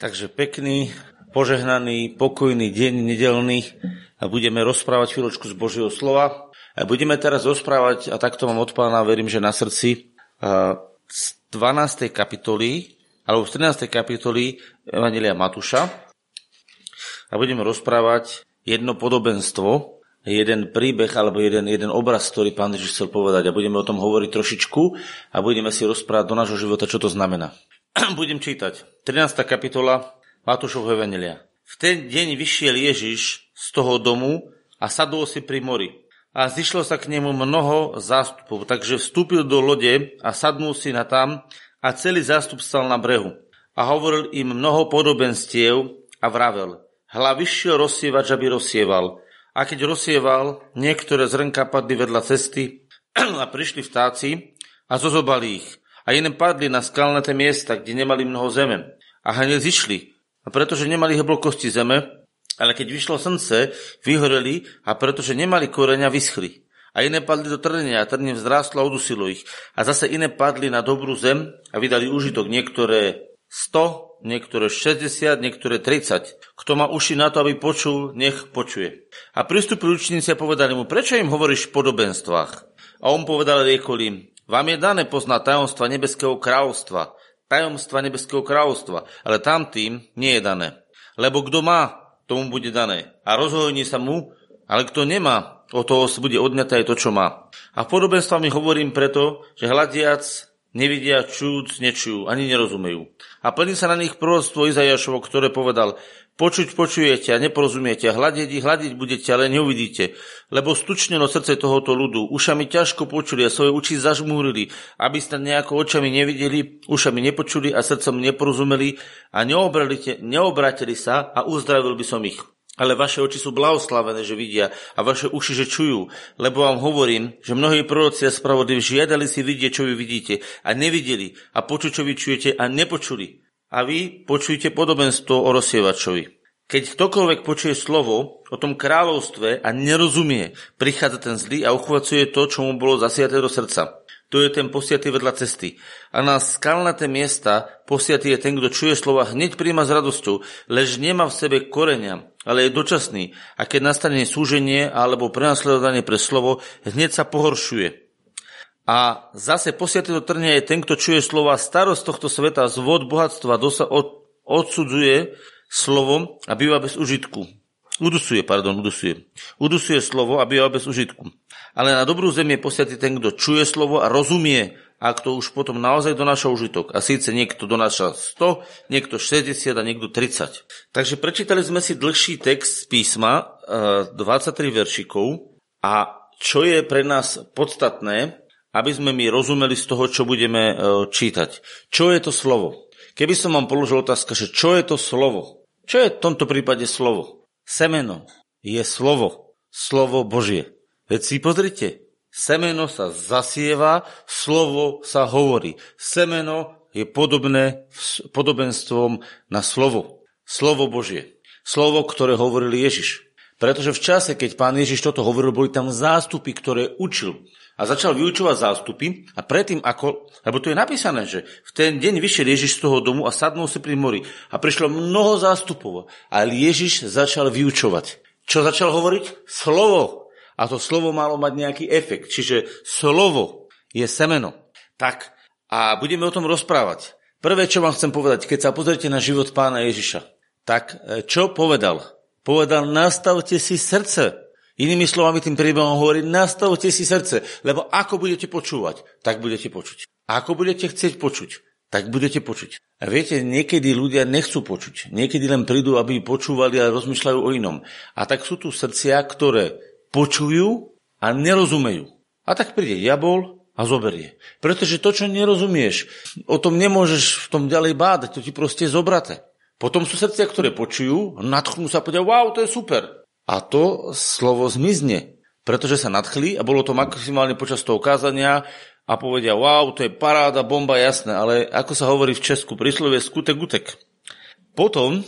Takže pekný, požehnaný, pokojný deň nedelný a budeme rozprávať chvíľočku z Božieho slova. A budeme teraz rozprávať, a takto mám od pána, verím, že na srdci, z 12. kapitoly, alebo z 13. kapitoly Evangelia Matúša. A budeme rozprávať jedno podobenstvo, jeden príbeh alebo jeden, jeden obraz, ktorý pán Ježiš chcel povedať. A budeme o tom hovoriť trošičku a budeme si rozprávať do nášho života, čo to znamená. Budem čítať. 13. kapitola Matúšovho Evangelia. V ten deň vyšiel Ježiš z toho domu a sadol si pri mori. A zišlo sa k nemu mnoho zástupov, takže vstúpil do lode a sadnul si na tam a celý zástup stal na brehu. A hovoril im mnoho podobenstiev a vravel. Hla vyšiel rozsievač, aby rozsieval. A keď rozsieval, niektoré zrnka padli vedľa cesty a prišli vtáci a zozobali ich a iné padli na skalnaté miesta, kde nemali mnoho zeme. A hneď zišli, a pretože nemali hlbokosti zeme, ale keď vyšlo slnce, vyhoreli a pretože nemali koreňa, vyschli. A iné padli do trnenia a trnie vzrástlo a udusilo ich. A zase iné padli na dobrú zem a vydali užitok. Niektoré 100, niektoré 60, niektoré 30. Kto má uši na to, aby počul, nech počuje. A pristúpili učeníci a povedali mu, prečo im hovoríš v podobenstvách? A on povedal, riekol im, vám je dané poznať tajomstva nebeského kráľovstva, tajomstva nebeského kráľovstva, ale tam tým nie je dané. Lebo kto má, tomu bude dané. A rozhojní sa mu, ale kto nemá, o toho bude odňaté aj to, čo má. A podobenstvami hovorím preto, že hľadiac nevidia, čujúc, nečujú, ani nerozumejú. A plní sa na nich proroctvo Izajašovo, ktoré povedal, Počuť počujete a neporozumiete, hľadiť hľadiť budete, ale neuvidíte. Lebo stučneno srdce tohoto ľudu, ušami ťažko počuli a svoje uči zažmúrili, aby ste nejako očami nevideli, ušami nepočuli a srdcom neporozumeli a neobratili sa a uzdravil by som ich. Ale vaše oči sú blahoslavené, že vidia a vaše uši, že čujú. Lebo vám hovorím, že mnohí proroci a spravodliví žiadali si vidieť, čo vy vidíte a nevideli a počuť, čo vy čujete a nepočuli a vy počujte podobenstvo o rozsievačovi. Keď ktokoľvek počuje slovo o tom kráľovstve a nerozumie, prichádza ten zlý a uchvacuje to, čo mu bolo zasiaté do srdca. To je ten posiatý vedľa cesty. A na skalnaté miesta posiatý je ten, kto čuje slova, hneď príjma s radosťou, lež nemá v sebe korenia, ale je dočasný. A keď nastane súženie alebo prenasledovanie pre slovo, hneď sa pohoršuje. A zase posiatý do trnia je ten, kto čuje slova starosť tohto sveta, zvod bohatstva, dosa od, odsudzuje slovom a býva bez užitku. Udusuje, pardon, udusuje. Udusuje slovo a býva bez užitku. Ale na dobrú zem je posiatý ten, kto čuje slovo a rozumie, a kto už potom naozaj donáša užitok. A síce niekto donáša 100, niekto 60 a niekto 30. Takže prečítali sme si dlhší text z písma, 23 eh, veršikov a čo je pre nás podstatné, aby sme my rozumeli z toho, čo budeme e, čítať. Čo je to slovo? Keby som vám položil otázka, že čo je to slovo? Čo je v tomto prípade slovo? Semeno je slovo. Slovo Božie. Veď si pozrite, semeno sa zasieva, slovo sa hovorí. Semeno je podobné podobenstvom na slovo. Slovo Božie. Slovo, ktoré hovoril Ježiš. Pretože v čase, keď pán Ježiš toto hovoril, boli tam zástupy, ktoré učil a začal vyučovať zástupy a predtým ako, lebo tu je napísané, že v ten deň vyšiel Ježiš z toho domu a sadnul si pri mori a prišlo mnoho zástupov a Ježiš začal vyučovať. Čo začal hovoriť? Slovo. A to slovo malo mať nejaký efekt. Čiže slovo je semeno. Tak a budeme o tom rozprávať. Prvé, čo vám chcem povedať, keď sa pozrite na život pána Ježiša, tak e, čo povedal? Povedal, nastavte si srdce. Inými slovami tým príbehom hovorí, nastavte si srdce, lebo ako budete počúvať, tak budete počuť. Ako budete chcieť počuť, tak budete počuť. A viete, niekedy ľudia nechcú počuť. Niekedy len prídu, aby počúvali a rozmýšľajú o inom. A tak sú tu srdcia, ktoré počujú a nerozumejú. A tak príde diabol a zoberie. Pretože to, čo nerozumieš, o tom nemôžeš v tom ďalej bádať, to ti proste zobrate. Potom sú srdcia, ktoré počujú, nadchnú sa a povedia, wow, to je super a to slovo zmizne, pretože sa nadchli a bolo to maximálne počas toho kázania a povedia, wow, to je paráda, bomba, jasné, ale ako sa hovorí v Česku, príslovie skutek utek. Potom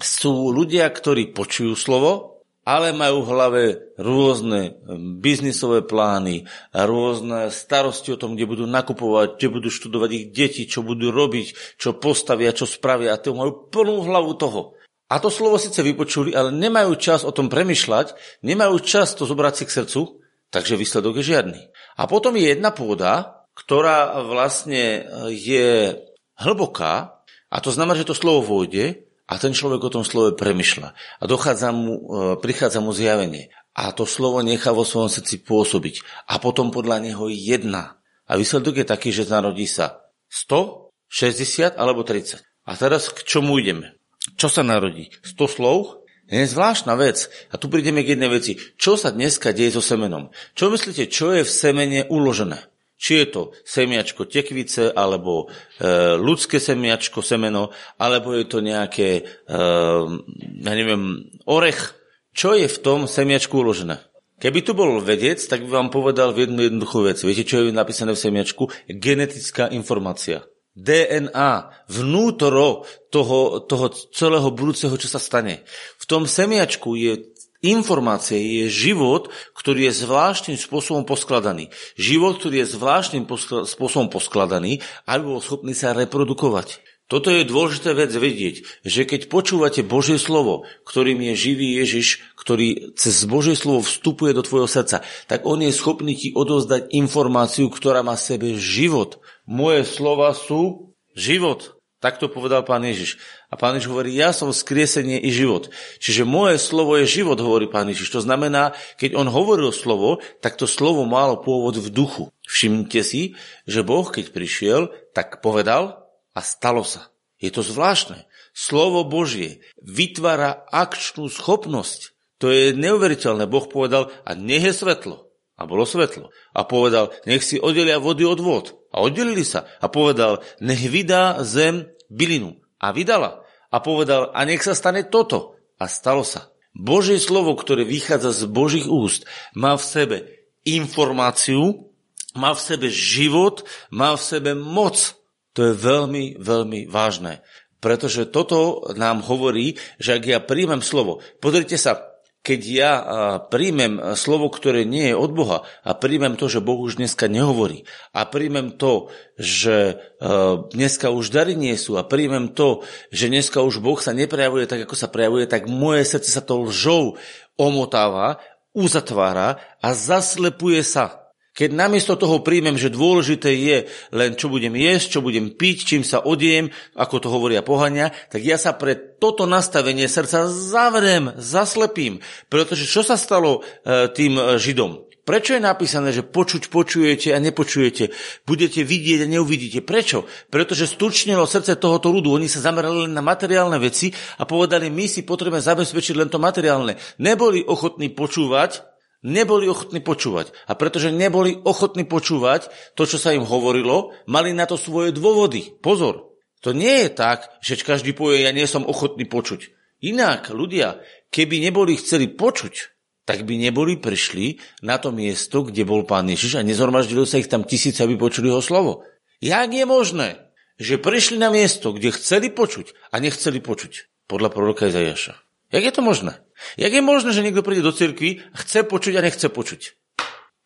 sú ľudia, ktorí počujú slovo ale majú v hlave rôzne biznisové plány, rôzne starosti o tom, kde budú nakupovať, kde budú študovať ich deti, čo budú robiť, čo postavia, čo spravia. A to majú plnú hlavu toho. A to slovo síce vypočuli, ale nemajú čas o tom premyšľať, nemajú čas to zobrať si k srdcu, takže výsledok je žiadny. A potom je jedna pôda, ktorá vlastne je hlboká, a to znamená, že to slovo vôjde a ten človek o tom slove premyšľa a dochádza mu, e, prichádza mu zjavenie a to slovo nechá vo svojom srdci pôsobiť a potom podľa neho jedná. A výsledok je taký, že narodí sa 100, 60 alebo 30. A teraz k čomu ideme? Čo sa narodí? 100 slov? Je zvláštna vec. A tu prídeme k jednej veci. Čo sa dneska deje so semenom? Čo myslíte, čo je v semene uložené? Či je to semiačko tekvice, alebo e, ľudské semiačko, semeno, alebo je to nejaké, e, ja neviem, orech. Čo je v tom semiačku uložené? Keby tu bol vedec, tak by vám povedal jednu jednoduchú vec. Viete, čo je napísané v semiačku? Genetická informácia. DNA, vnútro toho, toho celého budúceho, čo sa stane. V tom semiačku je Informácie je život, ktorý je zvláštnym spôsobom poskladaný. Život, ktorý je zvláštnym spôsobom poskladaný, aby bol schopný sa reprodukovať. Toto je dôležité vec vedieť, že keď počúvate Božie slovo, ktorým je živý Ježiš, ktorý cez Božie slovo vstupuje do tvojho srdca, tak on je schopný ti odozdať informáciu, ktorá má v sebe život. Moje slova sú život. Tak to povedal pán Ježiš. A pán Ježiš hovorí, ja som skriesenie i život. Čiže moje slovo je život, hovorí pán Ježiš. To znamená, keď on hovoril slovo, tak to slovo malo pôvod v duchu. Všimnite si, že Boh, keď prišiel, tak povedal a stalo sa. Je to zvláštne. Slovo Božie vytvára akčnú schopnosť. To je neuveriteľné. Boh povedal, a nech je svetlo. A bolo svetlo. A povedal, nech si oddelia vody od vod. A oddelili sa. A povedal, nech vydá zem bylinu. A vydala. A povedal, a nech sa stane toto. A stalo sa. Božie slovo, ktoré vychádza z Božích úst, má v sebe informáciu, má v sebe život, má v sebe moc. To je veľmi, veľmi vážne. Pretože toto nám hovorí, že ak ja príjmem slovo, pozrite sa, keď ja príjmem slovo, ktoré nie je od Boha a príjmem to, že Boh už dneska nehovorí a príjmem to, že dneska už dary nie sú a príjmem to, že dneska už Boh sa neprejavuje tak, ako sa prejavuje, tak moje srdce sa to lžou omotáva, uzatvára a zaslepuje sa. Keď namiesto toho príjmem, že dôležité je len čo budem jesť, čo budem piť, čím sa odiem, ako to hovoria pohania, tak ja sa pre toto nastavenie srdca zavrem, zaslepím. Pretože čo sa stalo e, tým e, Židom? Prečo je napísané, že počuť počujete a nepočujete? Budete vidieť a neuvidíte. Prečo? Pretože stučnilo srdce tohoto ľudu. Oni sa zamerali len na materiálne veci a povedali, my si potrebujeme zabezpečiť len to materiálne. Neboli ochotní počúvať neboli ochotní počúvať. A pretože neboli ochotní počúvať to, čo sa im hovorilo, mali na to svoje dôvody. Pozor, to nie je tak, že každý povie, ja nie som ochotný počuť. Inak ľudia, keby neboli chceli počuť, tak by neboli prišli na to miesto, kde bol pán Ježiš a nezhromaždilo sa ich tam tisíce, aby počuli jeho slovo. Jak je možné, že prišli na miesto, kde chceli počuť a nechceli počuť? Podľa proroka Izajaša. Jak je to možné? Jak je možné, že niekto príde do cirkvi chce počuť a nechce počuť?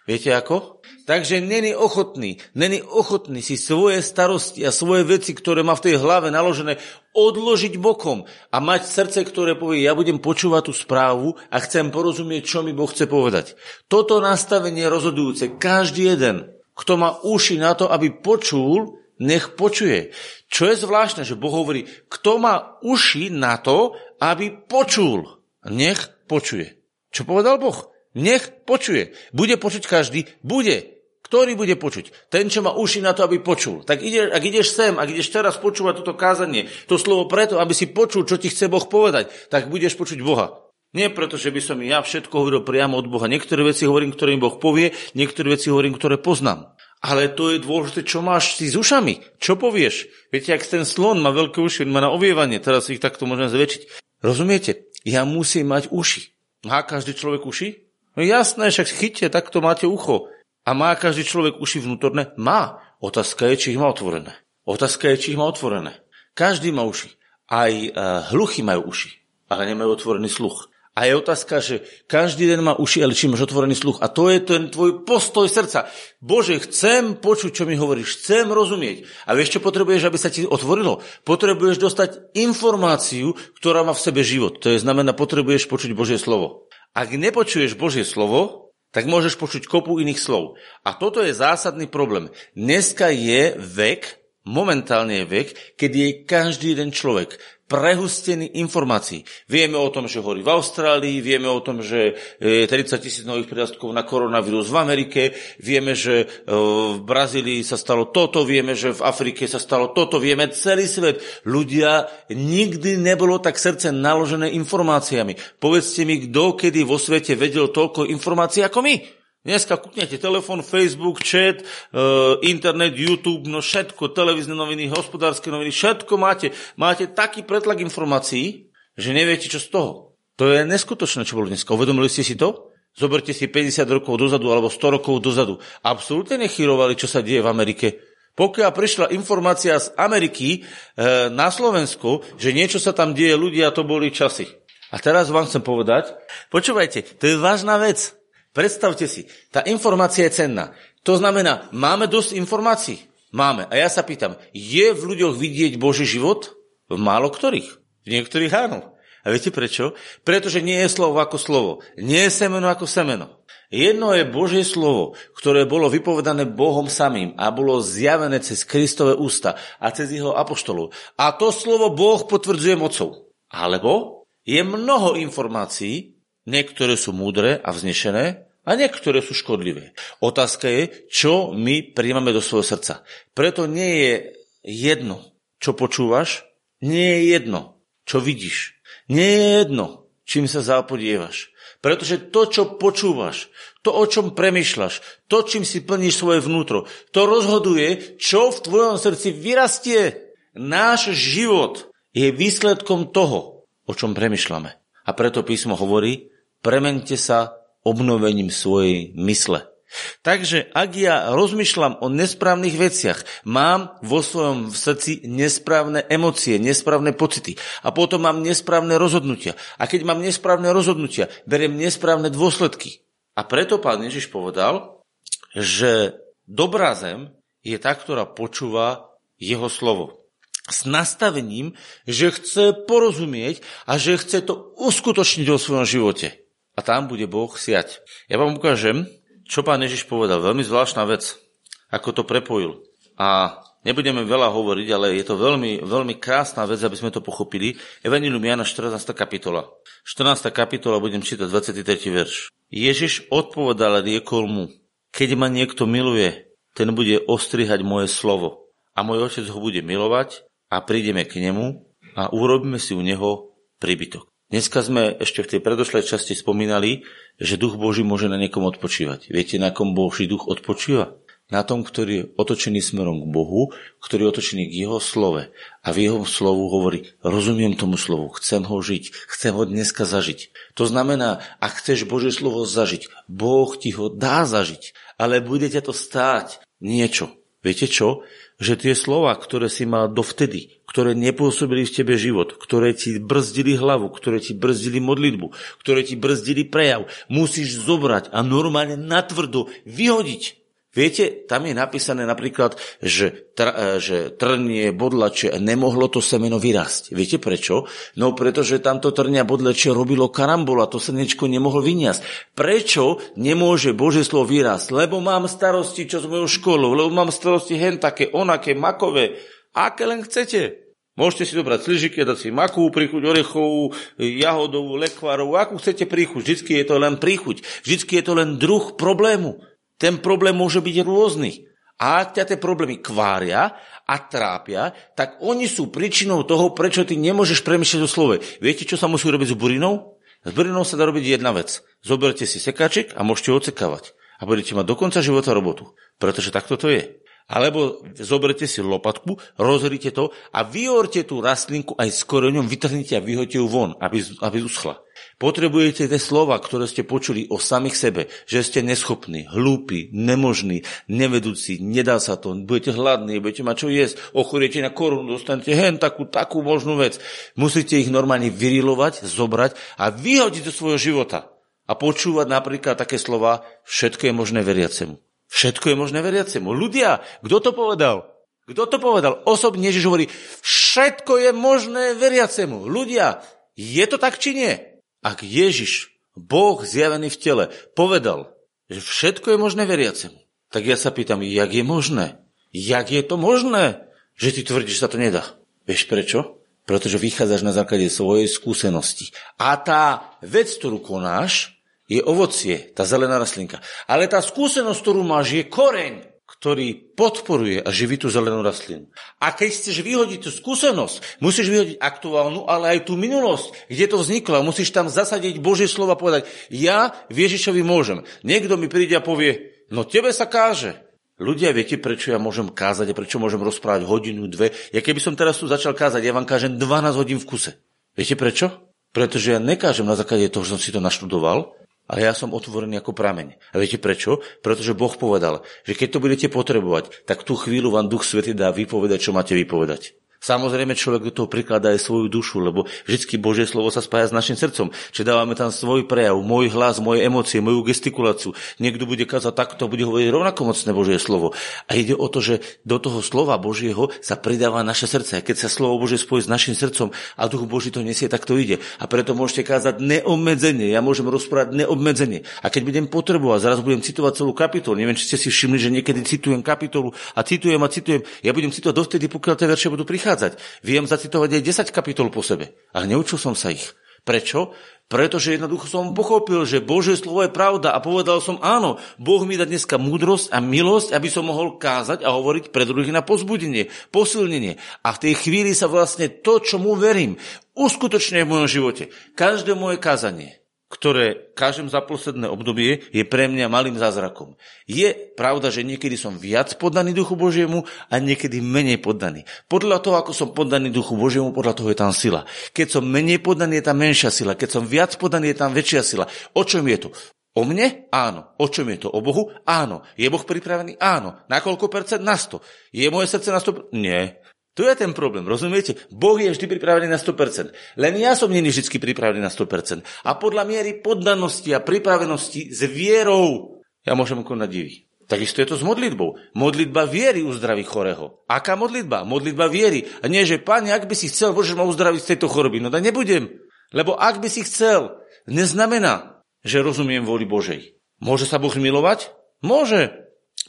Viete ako? Takže není ochotný, není ochotný si svoje starosti a svoje veci, ktoré má v tej hlave naložené, odložiť bokom a mať srdce, ktoré povie, ja budem počúvať tú správu a chcem porozumieť, čo mi Boh chce povedať. Toto nastavenie rozhodujúce. Každý jeden, kto má uši na to, aby počul, nech počuje. Čo je zvláštne, že Boh hovorí, kto má uši na to, aby počul. Nech počuje. Čo povedal Boh? Nech počuje. Bude počuť každý? Bude. Ktorý bude počuť? Ten, čo má uši na to, aby počul. Tak ide, ak ideš sem, ak ideš teraz počúvať toto kázanie, to slovo preto, aby si počul, čo ti chce Boh povedať, tak budeš počuť Boha. Nie preto, že by som ja všetko hovoril priamo od Boha. Niektoré veci hovorím, ktoré mi Boh povie, niektoré veci hovorím, ktoré poznám. Ale to je dôležité, čo máš si s ušami. Čo povieš? Viete, ak ten slon má veľké uši, má na ovievanie, teraz ich takto môžeme zväčšiť. Rozumiete? Ja musím mať uši. Má každý človek uši? No jasné, však chyťte, takto máte ucho. A má každý človek uši vnútorné? Má. Otázka je, či ich má otvorené. Otázka je, či ich má otvorené. Každý má uši. Aj uh, hluchy majú uši, ale nemajú otvorený sluch. A je otázka, že každý deň má uši, ale či máš otvorený sluch. A to je ten tvoj postoj srdca. Bože, chcem počuť, čo mi hovoríš, chcem rozumieť. A vieš, čo potrebuješ, aby sa ti otvorilo? Potrebuješ dostať informáciu, ktorá má v sebe život. To je znamená, potrebuješ počuť Božie slovo. Ak nepočuješ Božie slovo, tak môžeš počuť kopu iných slov. A toto je zásadný problém. Dneska je vek, momentálne je vek, kedy je každý jeden človek prehustený informácií. Vieme o tom, že horí v Austrálii, vieme o tom, že je 30 tisíc nových prírastkov na koronavírus v Amerike, vieme, že e, v Brazílii sa stalo toto, vieme, že v Afrike sa stalo toto, vieme celý svet. Ľudia nikdy nebolo tak srdce naložené informáciami. Povedzte mi, kto kedy vo svete vedel toľko informácií ako my. Dneska kúknete telefon, Facebook, chat, uh, internet, YouTube, no všetko, televízne noviny, hospodárske noviny, všetko máte. Máte taký pretlak informácií, že neviete, čo z toho. To je neskutočné, čo bolo dneska. Uvedomili ste si to? Zoberte si 50 rokov dozadu alebo 100 rokov dozadu. Absolútne nechyrovali, čo sa deje v Amerike. Pokiaľ prišla informácia z Ameriky e, na Slovensko, že niečo sa tam deje, ľudia, to boli časy. A teraz vám chcem povedať, počúvajte, to je vážna vec. Predstavte si, tá informácia je cenná. To znamená, máme dosť informácií? Máme. A ja sa pýtam, je v ľuďoch vidieť Boží život? V málo ktorých. V niektorých áno. A viete prečo? Pretože nie je slovo ako slovo. Nie je semeno ako semeno. Jedno je Božie slovo, ktoré bolo vypovedané Bohom samým a bolo zjavené cez Kristové ústa a cez jeho apoštolov. A to slovo Boh potvrdzuje mocou. Alebo je mnoho informácií, niektoré sú múdre a vznešené, a niektoré sú škodlivé. Otázka je, čo my príjmame do svojho srdca. Preto nie je jedno, čo počúvaš, nie je jedno, čo vidíš. Nie je jedno, čím sa zapodievaš. Pretože to, čo počúvaš, to, o čom premyšľaš, to, čím si plníš svoje vnútro, to rozhoduje, čo v tvojom srdci vyrastie. Náš život je výsledkom toho, o čom premyšľame. A preto písmo hovorí, premente sa obnovením svojej mysle. Takže ak ja rozmýšľam o nesprávnych veciach, mám vo svojom srdci nesprávne emócie, nesprávne pocity a potom mám nesprávne rozhodnutia. A keď mám nesprávne rozhodnutia, beriem nesprávne dôsledky. A preto pán Ježiš povedal, že dobrá zem je tá, ktorá počúva jeho slovo. S nastavením, že chce porozumieť a že chce to uskutočniť vo svojom živote a tam bude Boh siať. Ja vám ukážem, čo pán Ježiš povedal. Veľmi zvláštna vec, ako to prepojil. A nebudeme veľa hovoriť, ale je to veľmi, veľmi krásna vec, aby sme to pochopili. Evangelium Jana 14. kapitola. 14. kapitola budem čítať 23. verš. Ježiš odpovedal a riekol mu, keď ma niekto miluje, ten bude ostrihať moje slovo. A môj otec ho bude milovať a prídeme k nemu a urobíme si u neho príbytok. Dneska sme ešte v tej predošlej časti spomínali, že duch Boží môže na niekom odpočívať. Viete, na kom Boží duch odpočíva? Na tom, ktorý je otočený smerom k Bohu, ktorý je otočený k jeho slove. A v jeho slovu hovorí, rozumiem tomu slovu, chcem ho žiť, chcem ho dneska zažiť. To znamená, ak chceš Božie slovo zažiť, Boh ti ho dá zažiť, ale bude ťa to stáť niečo. Viete čo? Že tie slova, ktoré si mal dovtedy, ktoré nepôsobili v tebe život, ktoré ti brzdili hlavu, ktoré ti brzdili modlitbu, ktoré ti brzdili prejav, musíš zobrať a normálne natvrdo vyhodiť. Viete, tam je napísané napríklad, že, tr, e, že trnie, bodlače, nemohlo to semeno vyrásť. Viete prečo? No pretože tamto trnia bodlače robilo karambola, to srnečko nemohlo vyniasť. Prečo nemôže Božie slovo vyrásť? Lebo mám starosti, čo s mojou školou, lebo mám starosti hen také, onaké, makové, aké len chcete. Môžete si dobrať sližiky, dať si makú, príchuť orechovú, jahodovú, lekvárovú, akú chcete príchuť. Vždycky je to len príchuť. Vždycky je to len druh problému. Ten problém môže byť rôzny. A ak ťa tie problémy kvária a trápia, tak oni sú príčinou toho, prečo ty nemôžeš premýšľať o slove. Viete, čo sa musí robiť s burinou? S burinou sa dá robiť jedna vec. Zoberte si sekáček a môžete ho odsekávať. A budete mať do konca života robotu. Pretože takto to je. Alebo zoberte si lopatku, rozhrite to a vyorte tú rastlinku aj s koreňom, vytrhnite a vyhoďte ju von, aby, aby uschla. Potrebujete tie slova, ktoré ste počuli o samých sebe, že ste neschopní, hlúpi, nemožní, nevedúci, nedá sa to, budete hladní, budete mať čo jesť, ochoriete na korunu, dostanete hen takú, takú možnú vec. Musíte ich normálne vyrilovať, zobrať a vyhodiť do svojho života. A počúvať napríklad také slova, všetko je možné veriacemu. Všetko je možné veriacemu. Ľudia, kto to povedal? Kto to povedal? Osobne Ježiš hovorí, všetko je možné veriacemu. Ľudia, je to tak či nie? Ak Ježiš, Boh zjavený v tele, povedal, že všetko je možné veriacemu, tak ja sa pýtam, jak je možné? Jak je to možné, že ty tvrdíš, že sa to nedá? Vieš prečo? Pretože vychádzaš na základe svojej skúsenosti. A tá vec, ktorú konáš, je ovocie, tá zelená rastlinka. Ale tá skúsenosť, ktorú máš, je koreň, ktorý podporuje a živí tú zelenú rastlinu. A keď chceš vyhodiť tú skúsenosť, musíš vyhodiť aktuálnu, ale aj tú minulosť, kde to vzniklo. A musíš tam zasadiť Božie slovo a povedať, ja Ježišovi môžem. Niekto mi príde a povie, no tebe sa káže. Ľudia, viete, prečo ja môžem kázať a prečo môžem rozprávať hodinu, dve? Ja keby som teraz tu začal kázať, ja vám kážem 12 hodín v kuse. Viete prečo? Pretože ja nekážem na základe toho, že som si to naštudoval, ale ja som otvorený ako prameň. A viete prečo? Pretože Boh povedal, že keď to budete potrebovať, tak tú chvíľu vám Duch Svety dá vypovedať, čo máte vypovedať. Samozrejme, človek do toho prikladá aj svoju dušu, lebo vždy Božie slovo sa spája s našim srdcom. Čiže dávame tam svoj prejav, môj hlas, moje emócie, moju gestikuláciu. Niekto bude kázať takto, bude hovoriť rovnako mocné Božie slovo. A ide o to, že do toho slova Božieho sa pridáva naše srdce. A keď sa slovo Božie spojí s našim srdcom a duch Boží to nesie, tak to ide. A preto môžete kázať neobmedzenie. Ja môžem rozprávať neobmedzenie. A keď budem potrebovať, zaraz budem citovať celú kapitolu. Neviem, či ste si všimli, že niekedy citujem kapitolu a citujem a citujem. Ja budem citovať dovtedy, pokiaľ tie verše budú prichádzať prichádzať. Viem zacitovať aj 10 kapitol po sebe, ale neučil som sa ich. Prečo? Pretože jednoducho som pochopil, že Božie slovo je pravda a povedal som áno, Boh mi dá dneska múdrosť a milosť, aby som mohol kázať a hovoriť pre druhých na pozbudenie, posilnenie. A v tej chvíli sa vlastne to, čo mu verím, uskutočne v mojom živote. Každé moje kázanie, ktoré každým za posledné obdobie je pre mňa malým zázrakom. Je pravda, že niekedy som viac poddaný Duchu Božiemu a niekedy menej poddaný. Podľa toho, ako som poddaný Duchu Božiemu, podľa toho je tam sila. Keď som menej poddaný, je tam menšia sila. Keď som viac poddaný, je tam väčšia sila. O čom je to? O mne? Áno. O čom je to? O Bohu? Áno. Je Boh pripravený? Áno. Na koľko percent? Na 100. Je moje srdce na 100%? Nie. To je ten problém, rozumiete? Boh je vždy pripravený na 100%. Len ja som není vždy pripravený na 100%. A podľa miery poddanosti a pripravenosti s vierou ja môžem konať divy. Takisto je to s modlitbou. Modlitba viery uzdraví chorého. Aká modlitba? Modlitba viery. A nie, že páni, ak by si chcel, môžeš ma uzdraviť z tejto choroby. No tak nebudem. Lebo ak by si chcel, neznamená, že rozumiem vôli Božej. Môže sa Boh milovať? Môže.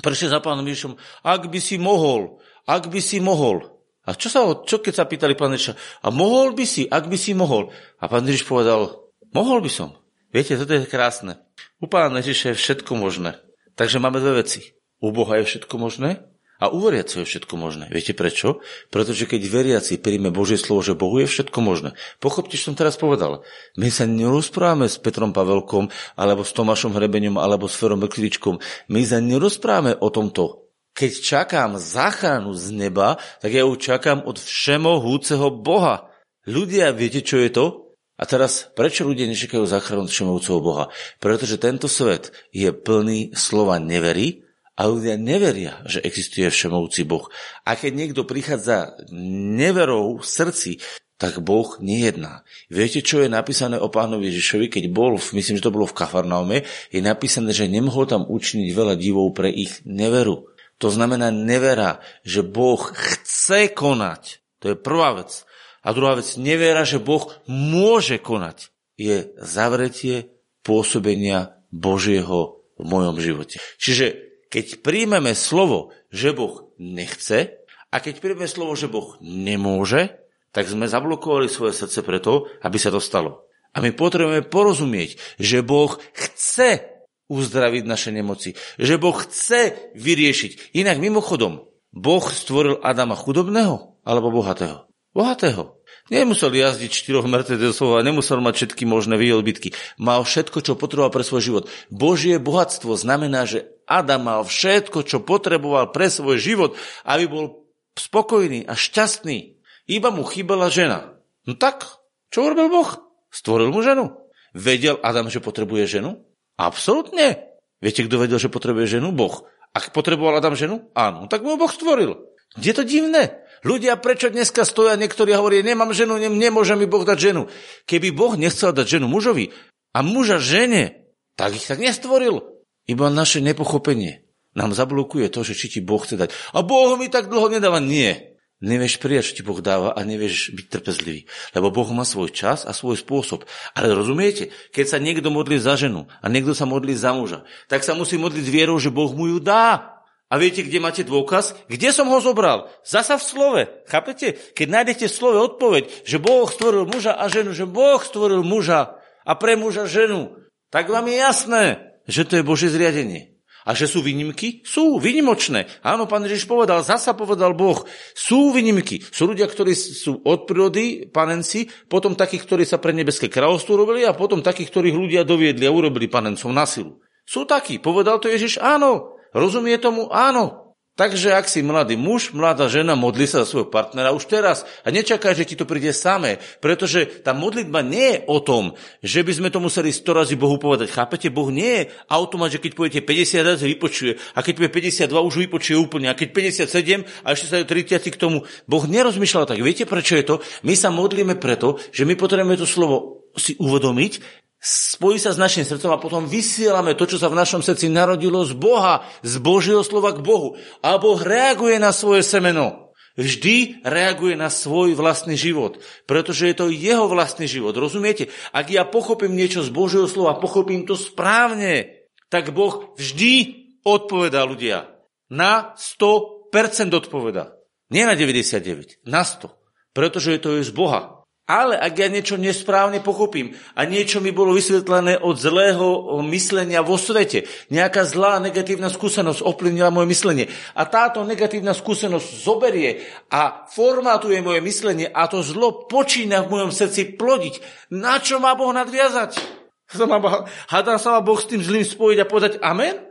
Prečo za pánom Ježišom, ak by si mohol, ak by si mohol, a čo, sa, čo keď sa pýtali pán Ježiša, a mohol by si, ak by si mohol? A pán Ježiš povedal, mohol by som. Viete, toto je krásne. U pána Ježiša je všetko možné. Takže máme dve veci. U Boha je všetko možné a u veriaci je všetko možné. Viete prečo? Pretože keď veriaci príjme Božie slovo, že Bohu je všetko možné. Pochopte, čo som teraz povedal. My sa nerozprávame s Petrom Pavelkom, alebo s Tomášom Hrebeňom, alebo s Ferom Bekličkom. My sa nerozprávame o tomto keď čakám záchranu z neba, tak ja ju čakám od všemohúceho Boha. Ľudia, viete, čo je to? A teraz, prečo ľudia nečakajú záchranu od všemohúceho Boha? Pretože tento svet je plný slova neverí a ľudia neveria, že existuje všemohúci Boh. A keď niekto prichádza neverou v srdci, tak Boh nejedná. Viete, čo je napísané o pánovi Ježišovi, keď bol, myslím, že to bolo v Kafarnaume, je napísané, že nemohol tam učiniť veľa divov pre ich neveru. To znamená nevera, že Boh chce konať. To je prvá vec. A druhá vec, nevera, že Boh môže konať, je zavretie pôsobenia Božieho v mojom živote. Čiže keď príjmeme slovo, že Boh nechce, a keď príjmeme slovo, že Boh nemôže, tak sme zablokovali svoje srdce preto, aby sa to stalo. A my potrebujeme porozumieť, že Boh chce uzdraviť naše nemoci. Že Boh chce vyriešiť. Inak mimochodom, Boh stvoril Adama chudobného alebo bohatého? Bohatého. Nemusel jazdiť štyroch Mercedesov a nemusel mať všetky možné výodbytky. Mal všetko, čo potreboval pre svoj život. Božie bohatstvo znamená, že Adam mal všetko, čo potreboval pre svoj život, aby bol spokojný a šťastný. Iba mu chýbala žena. No tak, čo urobil Boh? Stvoril mu ženu. Vedel Adam, že potrebuje ženu? Absolutne. Viete, kto vedel, že potrebuje ženu? Boh. Ak potreboval Adam ženu? Áno, tak mu Boh stvoril. Je to divné? Ľudia, prečo dneska stoja niektorí hovorí, nemám ženu, ne, nemôže mi Boh dať ženu. Keby Boh nechcel dať ženu mužovi a muža žene, tak ich tak nestvoril. Iba naše nepochopenie nám zablokuje to, že či ti Boh chce dať. A Boh mi tak dlho nedáva. Nie. Nevieš prijať, čo ti Boh dáva a nevieš byť trpezlivý. Lebo Boh má svoj čas a svoj spôsob. Ale rozumiete, keď sa niekto modlí za ženu a niekto sa modlí za muža, tak sa musí modliť s vierou, že Boh mu ju dá. A viete, kde máte dôkaz? Kde som ho zobral? Zasa v slove. Chápete? Keď nájdete v slove odpoveď, že Boh stvoril muža a ženu, že Boh stvoril muža a pre muža ženu, tak vám je jasné, že to je Božie zriadenie. A že sú výnimky? Sú výnimočné. Áno, pán Ježiš povedal, zasa povedal Boh, sú výnimky. Sú ľudia, ktorí sú od prírody panenci, potom takých, ktorí sa pre nebeské kráľovstvo robili a potom takých, ktorých ľudia doviedli a urobili panencov na silu. Sú takí. Povedal to Ježiš, áno. Rozumie tomu? Áno. Takže ak si mladý muž, mladá žena, modli sa za svojho partnera už teraz a nečakaj, že ti to príde samé, pretože tá modlitba nie je o tom, že by sme to museli 100 razy Bohu povedať. Chápete? Boh nie je automat, že keď poviete 50 razy vypočuje a keď povie 52 už vypočuje úplne a keď 57 a ešte sa 30 k tomu. Boh nerozmýšľal tak. Viete prečo je to? My sa modlíme preto, že my potrebujeme to slovo si uvedomiť, spojí sa s našim srdcom a potom vysielame to, čo sa v našom srdci narodilo z Boha, z Božieho slova k Bohu. A Boh reaguje na svoje semeno. Vždy reaguje na svoj vlastný život, pretože je to jeho vlastný život. Rozumiete? Ak ja pochopím niečo z Božieho slova, pochopím to správne, tak Boh vždy odpovedá ľudia. Na 100% odpoveda. Nie na 99, na 100. Pretože to je z Boha. Ale ak ja niečo nesprávne pochopím a niečo mi bolo vysvetlené od zlého myslenia vo svete, nejaká zlá negatívna skúsenosť ovplyvnila moje myslenie a táto negatívna skúsenosť zoberie a formatuje moje myslenie a to zlo počína v mojom srdci plodiť, na čo má Boh nadviazať? Hádam sa má Boh s tým zlým spojiť a povedať amen?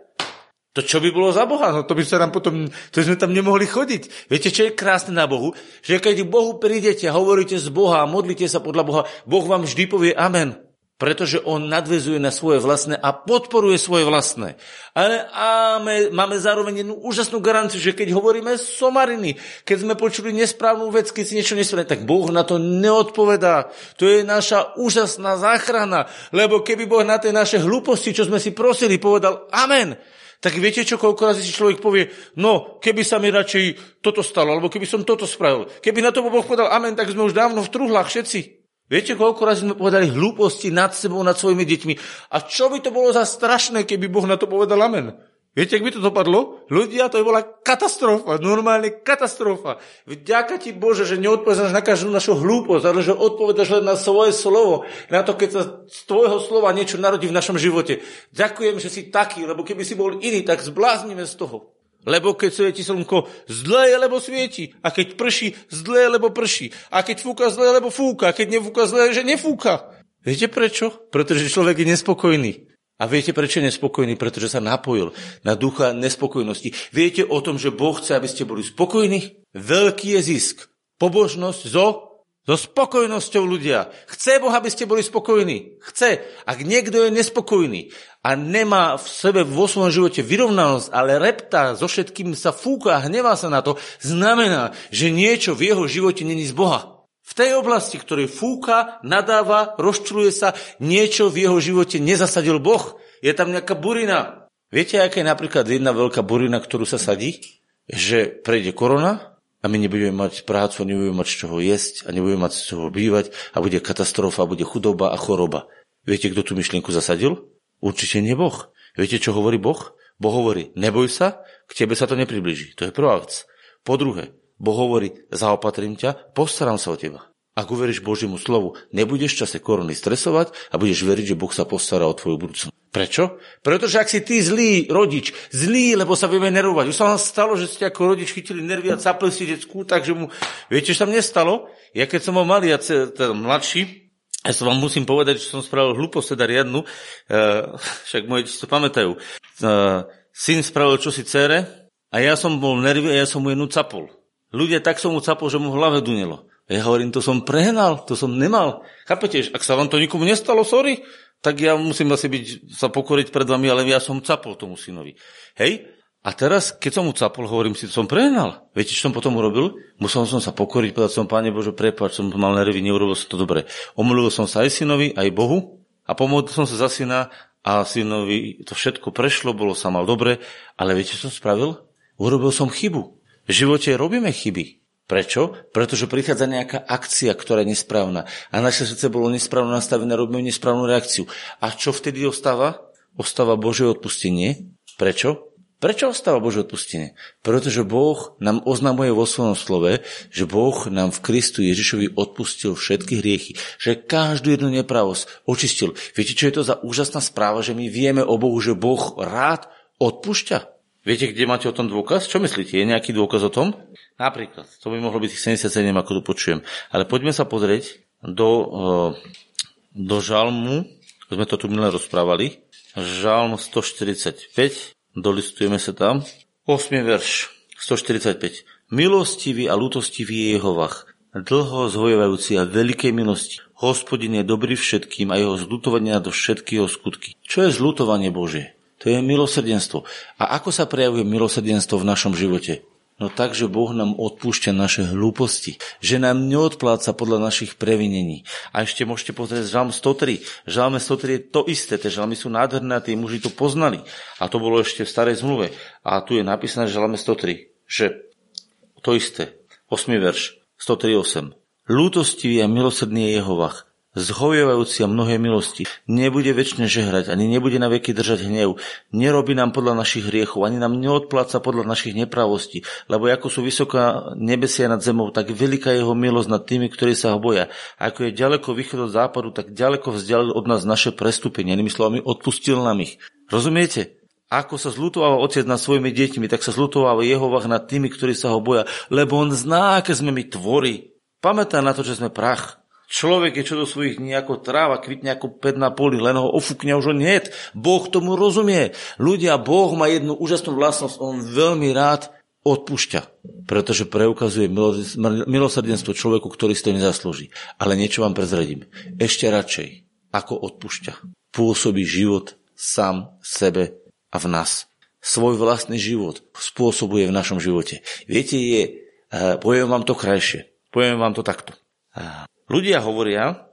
To čo by bolo za Boha? No to by sa nám potom, to sme tam nemohli chodiť. Viete, čo je krásne na Bohu? Že keď Bohu prídete hovoríte z Boha a modlíte sa podľa Boha, Boh vám vždy povie amen. Pretože on nadvezuje na svoje vlastné a podporuje svoje vlastné. Ale máme, máme zároveň jednu úžasnú garanciu, že keď hovoríme somariny, keď sme počuli nesprávnu vec, keď si niečo nesprávne, tak Boh na to neodpovedá. To je naša úžasná záchrana. Lebo keby Boh na tej naše hlúposti, čo sme si prosili, povedal amen, tak viete čo, koľko razy si človek povie, no, keby sa mi radšej toto stalo, alebo keby som toto spravil. Keby na to Boh povedal amen, tak sme už dávno v truhlách všetci. Viete, koľko razy sme povedali hlúposti nad sebou, nad svojimi deťmi. A čo by to bolo za strašné, keby Boh na to povedal amen? Viete, ak by to dopadlo? Ľudia, to je bola katastrofa, normálne katastrofa. Vďaka ti Bože, že neodpovedáš na každú našu hlúposť, ale že odpovedáš len na svoje slovo, na to, keď sa z tvojho slova niečo narodí v našom živote. Ďakujem, že si taký, lebo keby si bol iný, tak zbláznime z toho. Lebo keď svieti slnko, zlé je, lebo svieti. A keď prší, zlé je, lebo prší. A keď fúka, zlé je, lebo fúka. A keď nefúka, zlé je, že nefúka. Viete prečo? Pretože človek je nespokojný. A viete, prečo je nespokojný? Pretože sa napojil na ducha nespokojnosti. Viete o tom, že Boh chce, aby ste boli spokojní? Veľký je zisk. Pobožnosť zo, so spokojnosťou ľudia. Chce Boh, aby ste boli spokojní. Chce. Ak niekto je nespokojný a nemá v sebe vo svojom živote vyrovnanosť, ale reptá, so všetkým sa fúka a hnevá sa na to, znamená, že niečo v jeho živote není z Boha. V tej oblasti, ktorej fúka, nadáva, rozčuluje sa, niečo v jeho živote nezasadil Boh. Je tam nejaká burina. Viete, aká je napríklad jedna veľká burina, ktorú sa sadí? Že prejde korona a my nebudeme mať prácu, nebudeme mať z čoho jesť a nebudeme mať z čoho bývať a bude katastrofa, bude chudoba a choroba. Viete, kto tú myšlienku zasadil? Určite nie Boh. Viete, čo hovorí Boh? Boh hovorí, neboj sa, k tebe sa to nepribliží. To je prvá vec. Po druhé, Boh hovorí, zaopatrím ťa, postaram sa o teba. Ak uveríš Božiemu slovu, nebudeš v čase korony stresovať a budeš veriť, že Boh sa postará o tvoju budúcnosť. Prečo? Pretože ak si ty zlý rodič, zlý, lebo sa vieme nervovať. Už sa vám stalo, že ste ako rodič chytili nervy a capli si decku, takže mu... Viete, čo sa mne stalo? Ja keď som bol malý a teda mladší, ja som vám musím povedať, že som spravil hlúposť teda riadnu, uh, však moje deti to pamätajú. Uh, syn spravil čosi cére a ja som bol nervy a ja som mu jednu capol. Ľudia tak som mu capol, že mu v hlave dunelo. A ja hovorím, to som prehnal, to som nemal. Chápete, ak sa vám to nikomu nestalo, sorry, tak ja musím asi byť, sa pokoriť pred vami, ale ja som capol tomu synovi. Hej? A teraz, keď som mu capol, hovorím si, to som prehnal. Viete, čo som potom urobil? Musel som sa pokoriť, povedať som, Pane Bože, prepáč, som mal nervy, neurobil som to dobre. Omluvil som sa aj synovi, aj Bohu a pomodlil som sa za syna a synovi to všetko prešlo, bolo sa mal dobre, ale viete, čo som spravil? Urobil som chybu. V živote robíme chyby. Prečo? Pretože prichádza nejaká akcia, ktorá je nesprávna. A naše srdce bolo nesprávne nastavené, robíme nesprávnu reakciu. A čo vtedy ostáva? Ostáva Božie odpustenie. Prečo? Prečo ostáva Božie odpustenie? Pretože Boh nám oznamuje vo svojom slove, že Boh nám v Kristu Ježišovi odpustil všetky hriechy, že každú jednu nepravosť očistil. Viete, čo je to za úžasná správa, že my vieme o Bohu, že Boh rád odpúšťa? Viete, kde máte o tom dôkaz? Čo myslíte? Je nejaký dôkaz o tom? Napríklad, to by mohlo byť tých 77, ako tu počujem. Ale poďme sa pozrieť do, eh, do žalmu, sme to tu minule rozprávali, žalm 145, dolistujeme sa tam, 8. verš, 145. Milostivý a lútostivý je Jehovach, dlho zhojevajúci a veľkej milosti. Hospodin je dobrý všetkým a jeho zlutovanie do všetkého skutky. Čo je zlutovanie Bože? To je milosrdenstvo. A ako sa prejavuje milosrdenstvo v našom živote? No tak, že Boh nám odpúšťa naše hlúposti, že nám neodpláca podľa našich previnení. A ešte môžete pozrieť Žalm 103. Žalme 103 je to isté, tie žalmy sú nádherné a tí muži to poznali. A to bolo ešte v starej zmluve. A tu je napísané v Žalme 103, že to isté, 8. verš, 103.8. Lútostivý a milosrdný je Jehovach, zhojevajúci a mnohé milosti, nebude väčšine žehrať, ani nebude na veky držať hnev, nerobí nám podľa našich hriechov, ani nám neodpláca podľa našich nepravostí, lebo ako sú vysoká nebesia nad zemou, tak veľká jeho milosť nad tými, ktorí sa ho boja. Ako je ďaleko východ od západu, tak ďaleko vzdialil od nás naše prestúpenie, inými slovami, odpustil nám ich. Rozumiete? Ako sa zlutoval otec nad svojimi deťmi, tak sa zlutoval Jehovah nad tými, ktorí sa ho boja, lebo on zná, aké sme my tvory. Pamätá na to, že sme prach. Človek je čo do svojich dní ako tráva, kvitne ako ped na poli, len ho ofúkne už ho niet. Boh tomu rozumie. Ľudia, Boh má jednu úžasnú vlastnosť, on veľmi rád odpúšťa, pretože preukazuje milosrdenstvo človeku, ktorý si to nezaslúži. Ale niečo vám prezradím. Ešte radšej, ako odpúšťa, pôsobí život sám v sebe a v nás. Svoj vlastný život spôsobuje v našom živote. Viete, je, eh, poviem vám to krajšie, poviem vám to takto. Ľudia hovoria,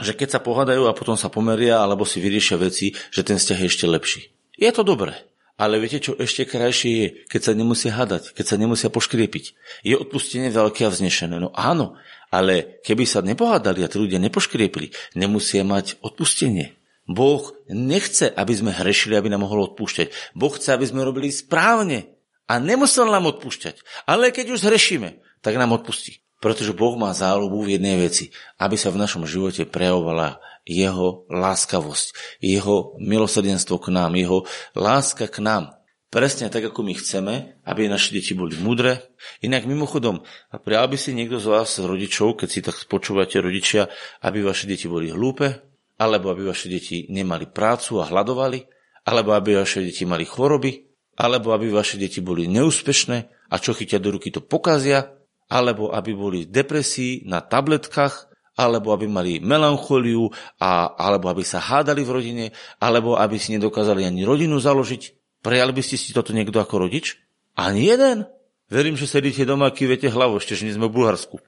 že keď sa pohádajú a potom sa pomeria alebo si vyriešia veci, že ten vzťah je ešte lepší. Je to dobré. Ale viete, čo ešte krajšie je, keď sa nemusia hadať, keď sa nemusia poškriepiť. Je odpustenie veľké a vznešené. No áno, ale keby sa nepohádali a tí ľudia nepoškriepili, nemusia mať odpustenie. Boh nechce, aby sme hrešili, aby nám mohol odpúšťať. Boh chce, aby sme robili správne. A nemusel nám odpúšťať. Ale keď už zhrešíme, tak nám odpustí. Pretože Boh má záľubu v jednej veci, aby sa v našom živote prejavovala jeho láskavosť, jeho milosrdenstvo k nám, jeho láska k nám. Presne tak, ako my chceme, aby naše deti boli mudré. Inak mimochodom, prijal by si niekto z vás, rodičov, keď si tak počúvate rodičia, aby vaše deti boli hlúpe, alebo aby vaše deti nemali prácu a hľadovali, alebo aby vaše deti mali choroby, alebo aby vaše deti boli neúspešné a čo chytia do ruky to pokazia, alebo aby boli v depresii na tabletkách, alebo aby mali melanchóliu, a, alebo aby sa hádali v rodine, alebo aby si nedokázali ani rodinu založiť. Prejali by ste si toto niekto ako rodič? Ani jeden. Verím, že sedíte doma a kývete hlavu, ešte, že nie sme v Bulharsku.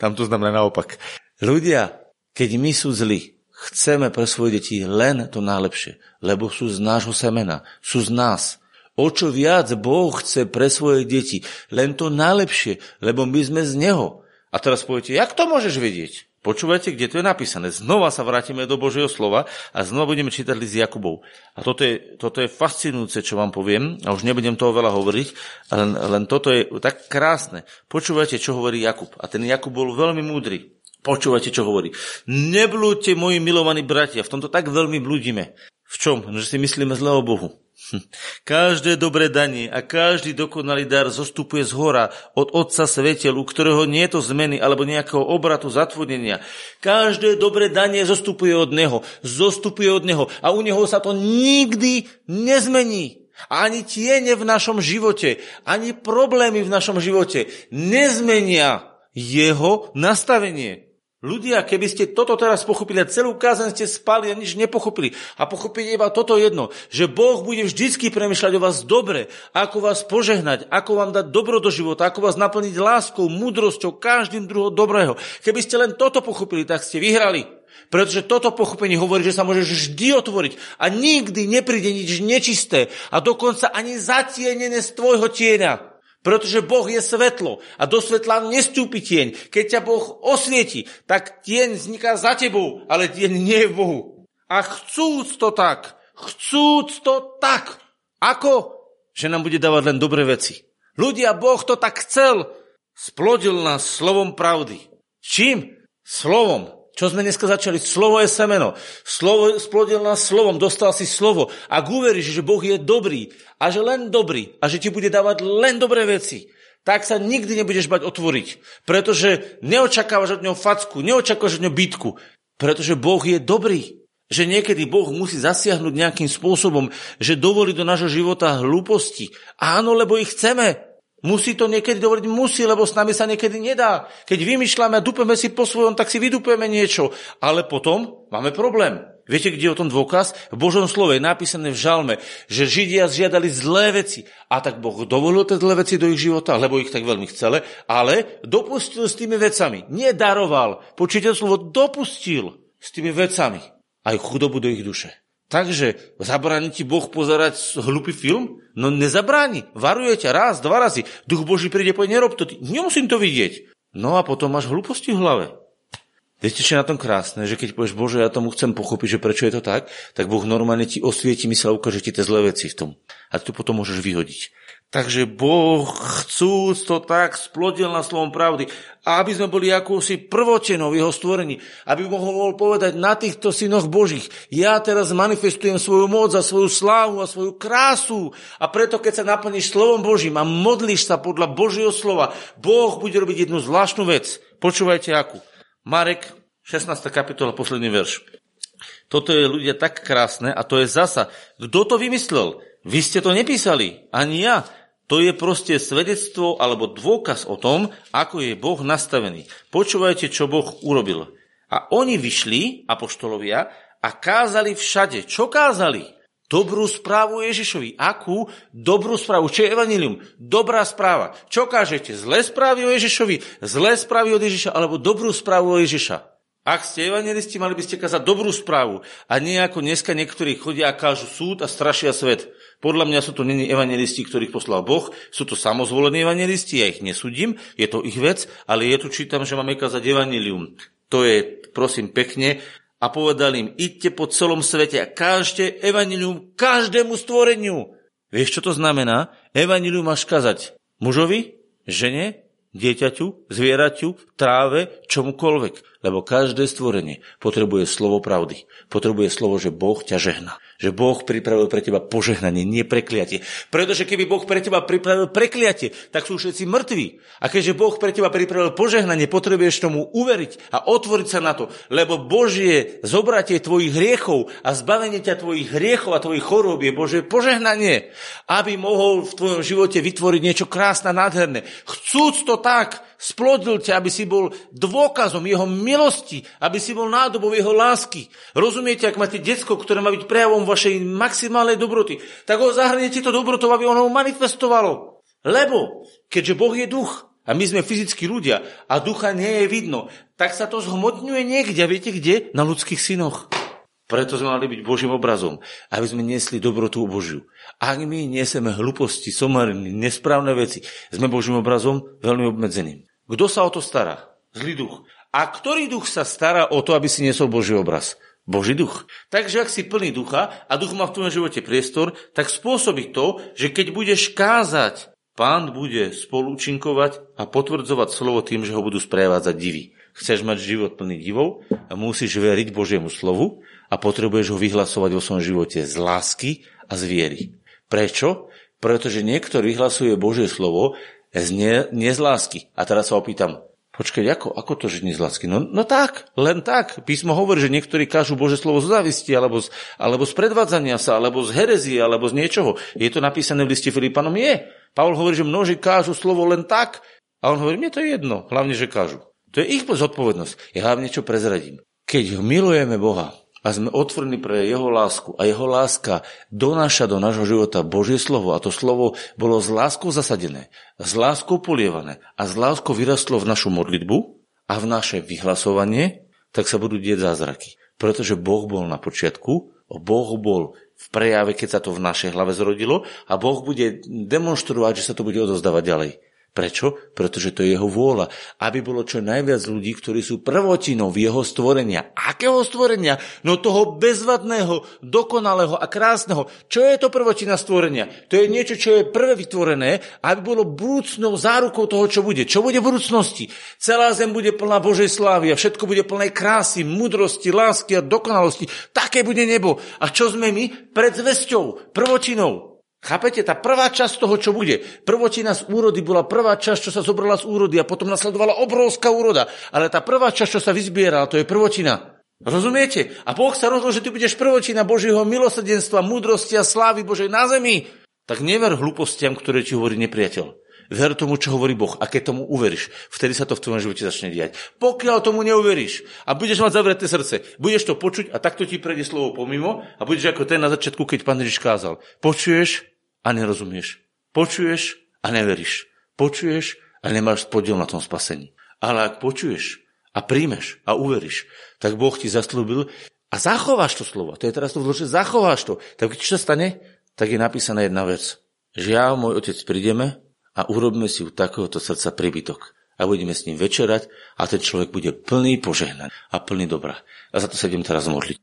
Tam to znamená naopak. Ľudia, keď my sú zli, chceme pre svoje deti len to najlepšie, lebo sú z nášho semena, sú z nás. O čo viac Boh chce pre svoje deti. Len to najlepšie, lebo my sme z Neho. A teraz poviete, jak to môžeš vedieť? Počúvajte, kde to je napísané. Znova sa vrátime do Božieho slova a znova budeme čítať list Jakubov. A toto je, toto je fascinujúce, čo vám poviem, a už nebudem toho veľa hovoriť, len, len toto je tak krásne. Počúvajte, čo hovorí Jakub. A ten Jakub bol veľmi múdry. Počúvajte, čo hovorí. Neblúďte, moji milovaní bratia. V tomto tak veľmi blúdime. V čom? No, že si myslíme zle o Bohu. Hm. Každé dobré danie a každý dokonalý dar zostupuje z hora od Otca Svetel, u ktorého nie je to zmeny alebo nejakého obratu zatvorenia. Každé dobré danie zostupuje od Neho, zostupuje od Neho a u Neho sa to nikdy nezmení. Ani tiene v našom živote, ani problémy v našom živote nezmenia jeho nastavenie. Ľudia, keby ste toto teraz pochopili a celú kázeň ste spali a nič nepochopili a pochopili iba toto jedno, že Boh bude vždycky premyšľať o vás dobre, ako vás požehnať, ako vám dať dobro do života, ako vás naplniť láskou, múdrosťou, každým druhom dobrého. Keby ste len toto pochopili, tak ste vyhrali. Pretože toto pochopenie hovorí, že sa môžeš vždy otvoriť a nikdy nepríde nič nečisté a dokonca ani zatienené z tvojho tieňa. Pretože Boh je svetlo a do svetla nestúpi tieň. Keď ťa Boh osvieti, tak tieň vzniká za tebou, ale tieň nie je v Bohu. A chcúc to tak, chcúc to tak, ako? Že nám bude dávať len dobré veci. Ľudia, Boh to tak chcel. Splodil nás slovom pravdy. Čím? Slovom. Čo sme dneska začali? Slovo je semeno. Slovo, splodil nás slovom, dostal si slovo. Ak uveríš, že Boh je dobrý a že len dobrý a že ti bude dávať len dobré veci, tak sa nikdy nebudeš bať otvoriť. Pretože neočakávaš od ňou facku, neočakávaš od ňou bitku. Pretože Boh je dobrý. Že niekedy Boh musí zasiahnuť nejakým spôsobom, že dovolí do nášho života hlúposti. Áno, lebo ich chceme. Musí to niekedy dovoliť? Musí, lebo s nami sa niekedy nedá. Keď vymýšľame a dupeme si po svojom, tak si vydupeme niečo. Ale potom máme problém. Viete, kde je o tom dôkaz? V Božom slove je napísané v žalme, že Židia žiadali zlé veci. A tak Boh dovolil tie zlé veci do ich života, lebo ich tak veľmi chcele, ale dopustil s tými vecami. Nedaroval. Počujte slovo, dopustil s tými vecami aj chudobu do ich duše. Takže zabráni ti Boh pozerať hlupý film? No nezabráni. Varuje ťa raz, dva razy. Duch Boží príde povie, nerob to. Ty. Nemusím to vidieť. No a potom máš hlúposti v hlave. Viete, čo je na tom krásne? Že keď povieš, Bože, ja tomu chcem pochopiť, že prečo je to tak, tak Boh normálne ti osvieti mysle a ukáže ti tie zlé veci v tom. A tu potom môžeš vyhodiť. Takže Boh chcúc to tak splodil na slovom pravdy. A aby sme boli akúsi prvočenou v jeho stvorení. Aby mohol povedať na týchto synoch Božích, ja teraz manifestujem svoju moc a svoju slávu a svoju krásu. A preto, keď sa naplníš slovom Božím a modlíš sa podľa Božieho slova, Boh bude robiť jednu zvláštnu vec. Počúvajte akú. Marek, 16. kapitola, posledný verš. Toto je ľudia tak krásne a to je zasa. Kto to vymyslel? Vy ste to nepísali, ani ja. To je proste svedectvo alebo dôkaz o tom, ako je Boh nastavený. Počúvajte, čo Boh urobil. A oni vyšli, apoštolovia, a kázali všade. Čo kázali? Dobrú správu Ježišovi. Akú? Dobrú správu. Čo je evanilium? Dobrá správa. Čo kážete? Zlé správy o Ježišovi? Zlé správy od Ježiša? Alebo dobrú správu o Ježiša? Ak ste evangelisti, mali by ste kázať dobrú správu. A nie ako dneska niektorí chodia a kážu súd a strašia svet. Podľa mňa sú to není evangelisti, ktorých poslal Boh, sú to samozvolení evangelisti, ja ich nesudím, je to ich vec, ale je tu čítam, že máme kázať evanelium. To je, prosím, pekne. A povedal im, idte po celom svete a kážte evanelium každému stvoreniu. Vieš, čo to znamená? Evanelium máš kázať mužovi, žene, dieťaťu, zvieraťu, tráve, čomukoľvek. Lebo každé stvorenie potrebuje slovo pravdy. Potrebuje slovo, že Boh ťa žehná že Boh pripravil pre teba požehnanie, nie prekliatie. Pretože keby Boh pre teba pripravil prekliatie, tak sú všetci mŕtvi. A keďže Boh pre teba pripravil požehnanie, potrebuješ tomu uveriť a otvoriť sa na to, lebo Božie zobratie tvojich hriechov a zbavenie ťa tvojich hriechov a tvojich chorób je Bože požehnanie, aby mohol v tvojom živote vytvoriť niečo krásne, nádherné. Chcúc to tak, Splodil ťa, aby si bol dôkazom jeho milosti, aby si bol nádobou jeho lásky. Rozumiete, ak máte detsko, ktoré má byť prejavom vašej maximálnej dobroty, tak ho zahrniete to dobrotou, aby ono manifestovalo. Lebo, keďže Boh je duch, a my sme fyzickí ľudia a ducha nie je vidno, tak sa to zhmotňuje niekde. A viete kde? Na ľudských synoch. Preto sme mali byť Božím obrazom, aby sme niesli dobrotu Božiu. Ak my niesieme hlúposti, somariny, nesprávne veci, sme Božím obrazom veľmi obmedzeným. Kto sa o to stará? Zlý duch. A ktorý duch sa stará o to, aby si niesol Boží obraz? Boží duch. Takže ak si plný ducha a duch má v tvojom živote priestor, tak spôsobí to, že keď budeš kázať, pán bude spolúčinkovať a potvrdzovať slovo tým, že ho budú sprevádzať divy. Chceš mať život plný divov a musíš veriť Božiemu slovu a potrebuješ ho vyhlasovať vo svojom živote z lásky a z viery. Prečo? Pretože niekto vyhlasuje Božie slovo nie, nie z lásky. A teraz sa opýtam, Počkaj, ako, ako to z lásky? No, no tak, len tak. Písmo hovorí, že niektorí kážu Bože slovo z závisti, alebo z, alebo z predvádzania sa, alebo z herezie, alebo z niečoho. Je to napísané v liste Filipanom? Je. Pavol hovorí, že množí kážu slovo len tak, a on hovorí, mne to je jedno, hlavne, že kážu. To je ich zodpovednosť. Ja hlavne čo prezradím. Keď milujeme Boha, a sme otvorení pre jeho lásku a jeho láska donáša do nášho života Božie slovo a to slovo bolo s láskou zasadené, s láskou polievané a s láskou vyrastlo v našu modlitbu a v naše vyhlasovanie, tak sa budú dieť zázraky. Pretože Boh bol na počiatku, Boh bol v prejave, keď sa to v našej hlave zrodilo a Boh bude demonstrovať, že sa to bude odozdávať ďalej. Prečo? Pretože to je jeho vôľa. Aby bolo čo najviac ľudí, ktorí sú prvotinou jeho stvorenia. Akého stvorenia? No toho bezvadného, dokonalého a krásneho. Čo je to prvotina stvorenia? To je niečo, čo je prvé vytvorené, aby bolo budúcnou zárukou toho, čo bude. Čo bude v budúcnosti? Celá zem bude plná Božej slávy a všetko bude plné krásy, mudrosti, lásky a dokonalosti. Také bude nebo. A čo sme my? Pred zvesťou, prvotinou. Chápete? Tá prvá časť toho, čo bude. Prvotina z úrody bola prvá časť, čo sa zobrala z úrody a potom nasledovala obrovská úroda. Ale tá prvá časť, čo sa vyzbierala, to je prvotina. Rozumiete? A Boh sa rozhodol, že ty budeš prvotina Božieho milosrdenstva, múdrosti a slávy Božej na zemi. Tak never hlúpostiam, ktoré ti hovorí nepriateľ. Ver tomu, čo hovorí Boh. A keď tomu uveríš, vtedy sa to v tvojom živote začne diať. Pokiaľ tomu neuveríš a budeš mať zavreté srdce, budeš to počuť a takto ti prejde slovo pomimo a budeš ako ten na začiatku, keď pán Ježiš kázal. Počuješ, a nerozumieš. Počuješ a neveríš. Počuješ a nemáš podiel na tom spasení. Ale ak počuješ a príjmeš a uveríš, tak Boh ti zaslúbil a zachováš to slovo. To je teraz to vložené, zachováš to. Tak čo sa stane? Tak je napísaná jedna vec. Ja, môj otec, prídeme a urobíme si u takéhoto srdca príbytok. A budeme s ním večerať a ten človek bude plný požehnaný a plný dobra. A za to sa idem teraz modliť.